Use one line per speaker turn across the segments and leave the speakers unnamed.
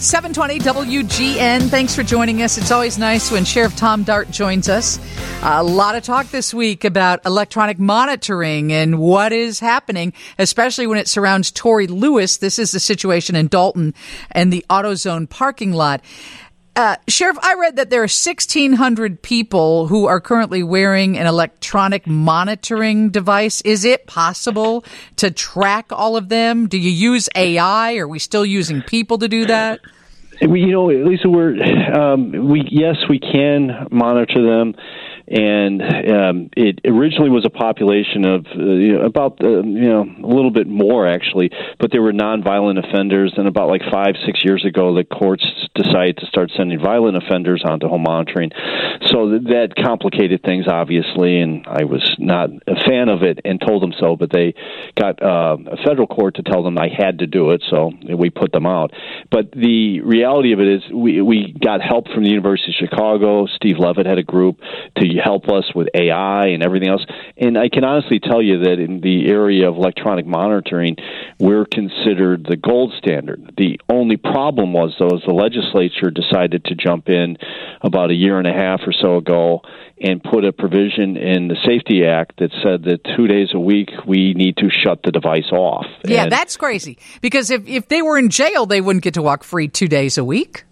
720 WGN. Thanks for joining us. It's always nice when Sheriff Tom Dart joins us. A lot of talk this week about electronic monitoring and what is happening, especially when it surrounds Tory Lewis. This is the situation in Dolton and the AutoZone parking lot. Uh, Sheriff, I read that there are 1,600 people who are currently wearing an electronic monitoring device. Is it possible to track all of them? Do you use AI? Are we still using people to do that?
You know, Lisa, we're um, we yes, we can monitor them and um, it originally was a population of uh, you know, about uh, you know a little bit more actually, but they were nonviolent offenders. And about like five six years ago, the courts decided to start sending violent offenders onto home monitoring. So that complicated things obviously, and I was not a fan of it and told them so. But they got uh, a federal court to tell them I had to do it, so we put them out. But the reality of it is, we we got help from the University of Chicago. Steve Levitt had a group to help us with AI and everything else. And I can honestly tell you that in the area of electronic monitoring, we're considered the gold standard. The only problem was, though, is the legislature decided to jump in about a year and a half or so ago and put a provision in the SAFE-T Act that said that two days a week we need to shut the device off.
Yeah, and that's crazy. Because if, if they were in jail, they wouldn't get to walk free two days a week.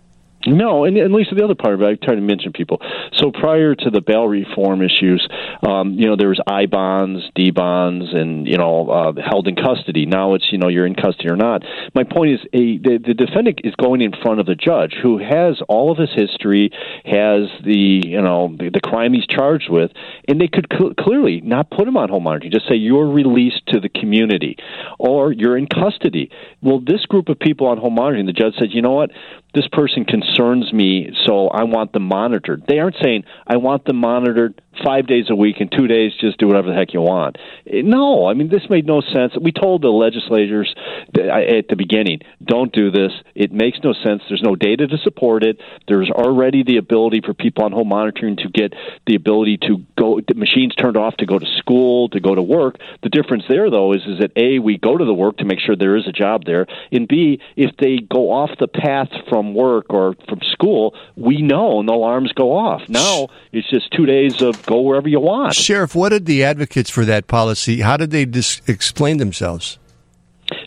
No, and at least the other part of it, I try to mention people. So prior to the bail reform issues, um, you know, there was I bonds, D bonds, and you know, uh, held in custody. Now it's you know you're in custody or not. My point is, a the, the defendant is going in front of the judge who has all of his history, has the you know the, the crime he's charged with, and they could cl- clearly not put him on home monitoring. Just say you're released to the community, or you're in custody. Well, this group of people on home monitoring, the judge said, you know what, this person concerns me, so I want them monitored. They aren't saying, I want them monitored five days a week and two days just do whatever the heck you want. Eh, no, I mean, this made no sense. We told the legislators at the beginning, don't do this. It makes no sense. There's no data to support it. There's already the ability for people on home monitoring to get the ability to go, machines turned off to go to school, to go to work. The difference there, though, is, is that A, we go to the work to make sure there is a job there, and B, if they go off the path from work or from school, we know and the alarms go off. Now it's just two days of go wherever you want.
Sheriff, what did the advocates for that policy? How did they dis- explain themselves?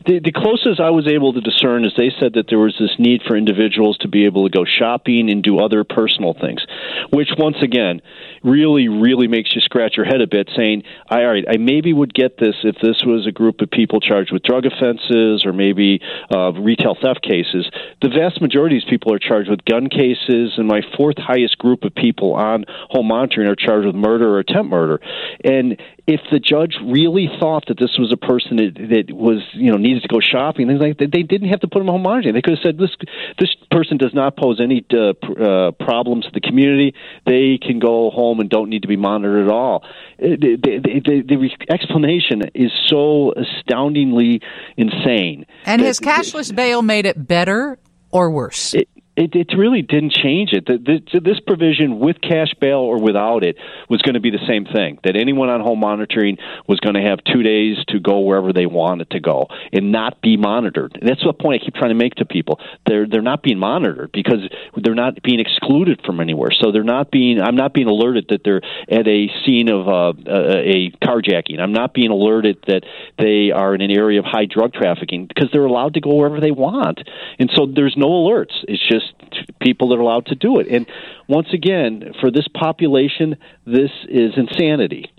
The, the closest I was able to discern is they said that there was this need for individuals to be able to go shopping and do other personal things, which once again really, really makes you scratch your head a bit, saying, "All right, I maybe would get this if this was a group of people charged with drug offenses or maybe uh, retail theft cases." The vast majority of these people are charged with gun cases, and my fourth highest group of people on home monitoring are charged with murder or attempt murder. And if the judge really thought that this was a person that, that was, you know, needed to go shopping, things like that, they didn't have to put him on home monitoring. They could have said this this person does not pose any uh, uh, problems to the community. They can go home and don't need to be monitored at all. Uh, the, the, the, the explanation is so astoundingly insane.
And has cashless bail made it better or worse?
It, it, it really didn't change it. The, the, this provision, with cash bail or without it, was going to be the same thing. That anyone on home monitoring was going to have two days to go wherever they wanted to go and not be monitored. And that's the point I keep trying to make to people. They're they're not being monitored because they're not being excluded from anywhere. So they're not being. I'm not being alerted that they're at a scene of uh, a carjacking. I'm not being alerted that they are in an area of high drug trafficking because they're allowed to go wherever they want. And so there's no alerts. It's just people that are allowed to do it. And once again, for this population, this is insanity.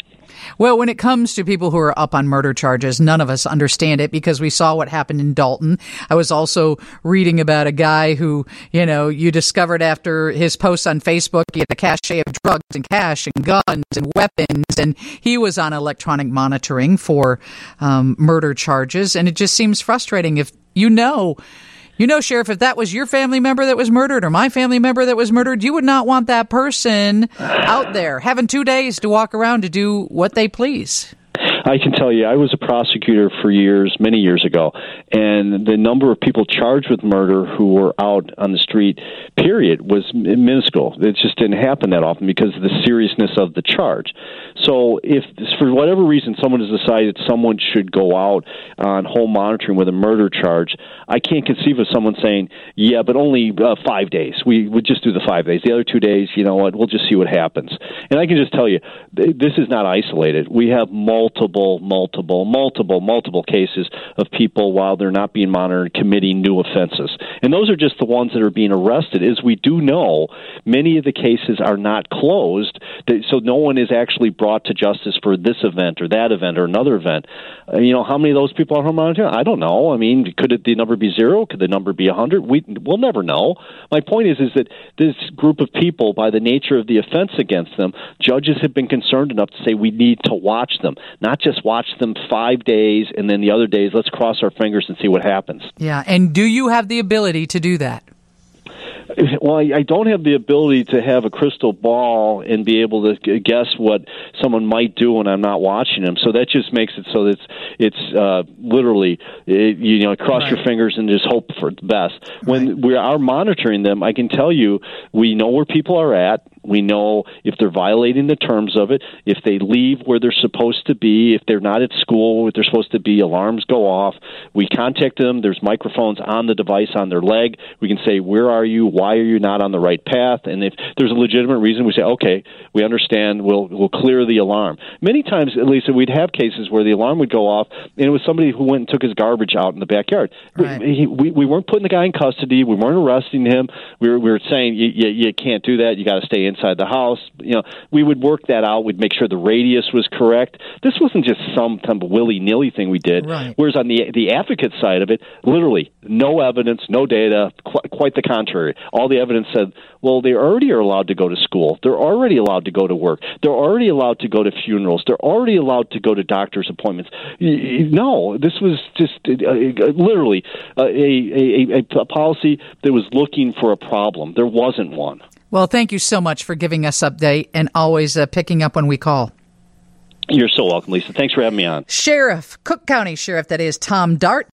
Well, when it comes to people who are up on murder charges, none of us understand it because we saw what happened in Dolton. I was also reading about a guy who, you know, you discovered after his posts on Facebook, he had a cache of drugs and cash and guns and weapons, and he was on electronic monitoring for um, murder charges. And it just seems frustrating if you know you know, Sheriff, if that was your family member that was murdered or my family member that was murdered, you would not want that person out there having two days to walk around to do what they please.
I, can tell you, I was a prosecutor for years, many years ago, and the number of people charged with murder who were out on the street, period, was minuscule. It just didn't happen that often because of the seriousness of the charge. So, if for whatever reason someone has decided someone should go out on home monitoring with a murder charge, I can't conceive of someone saying, "Yeah, but only uh, five days. We would just do the five days. The other two days, you know what? We'll just see what happens." And I can just tell you, this is not isolated. We have multiple, multiple, multiple, multiple cases of people while they're not being monitored committing new offenses, and those are just the ones that are being arrested. As we do know, many of the cases are not closed, so no one is actually brought to justice for this event or that event or another event. Uh, you know, how many of those people are home monitoring? I don't know. I mean, could it, the number be zero? Could the number be a hundred? We we'll never know. My point is, is that this group of people, by the nature of the offense against them, judges have been concerned enough to say we need to watch them, not just watch them five days and then the other days let's cross our fingers and see what happens.
Yeah, and do you have the ability to do that?
Well, I don't have the ability to have a crystal ball and be able to guess what someone might do when I'm not watching them. So that just makes it so that it's it's uh, literally it, you know cross right. your fingers and just hope for the best. When right. we are monitoring them, I can tell you we know where people are at. We know if they're violating the terms of it, if they leave where they're supposed to be, if they're not at school where they're supposed to be, alarms go off. We contact them. There's microphones on the device on their leg. We can say, Where are you? Why are you not on the right path? And if there's a legitimate reason, we say, Okay, we understand. We'll, we'll clear the alarm. Many times, at least, we'd have cases where the alarm would go off, and it was somebody who went and took his garbage out in the backyard. Right. We, we, we weren't putting the guy in custody. We weren't arresting him. We were, we were saying, you, you, you can't do that. You got to stay inside the house. You know, we would work that out. We'd make sure the radius was correct. This wasn't just some kind of willy nilly thing we did.
Right.
Whereas on the the advocate side of it, literally no evidence, no data. Qu- quite the contrary. All the evidence said, well, they already are allowed to go to school. They're already allowed to go to work. They're already allowed to go to funerals. They're already allowed to go to doctor's appointments. No, this was just uh, uh literally uh, a, a, a policy that was looking for a problem. There wasn't one.
Well, thank you so much for giving us update and always uh, picking up when we call.
You're so welcome, Lisa. Thanks for having me on.
Sheriff, Cook County Sheriff, that is Tom Dart.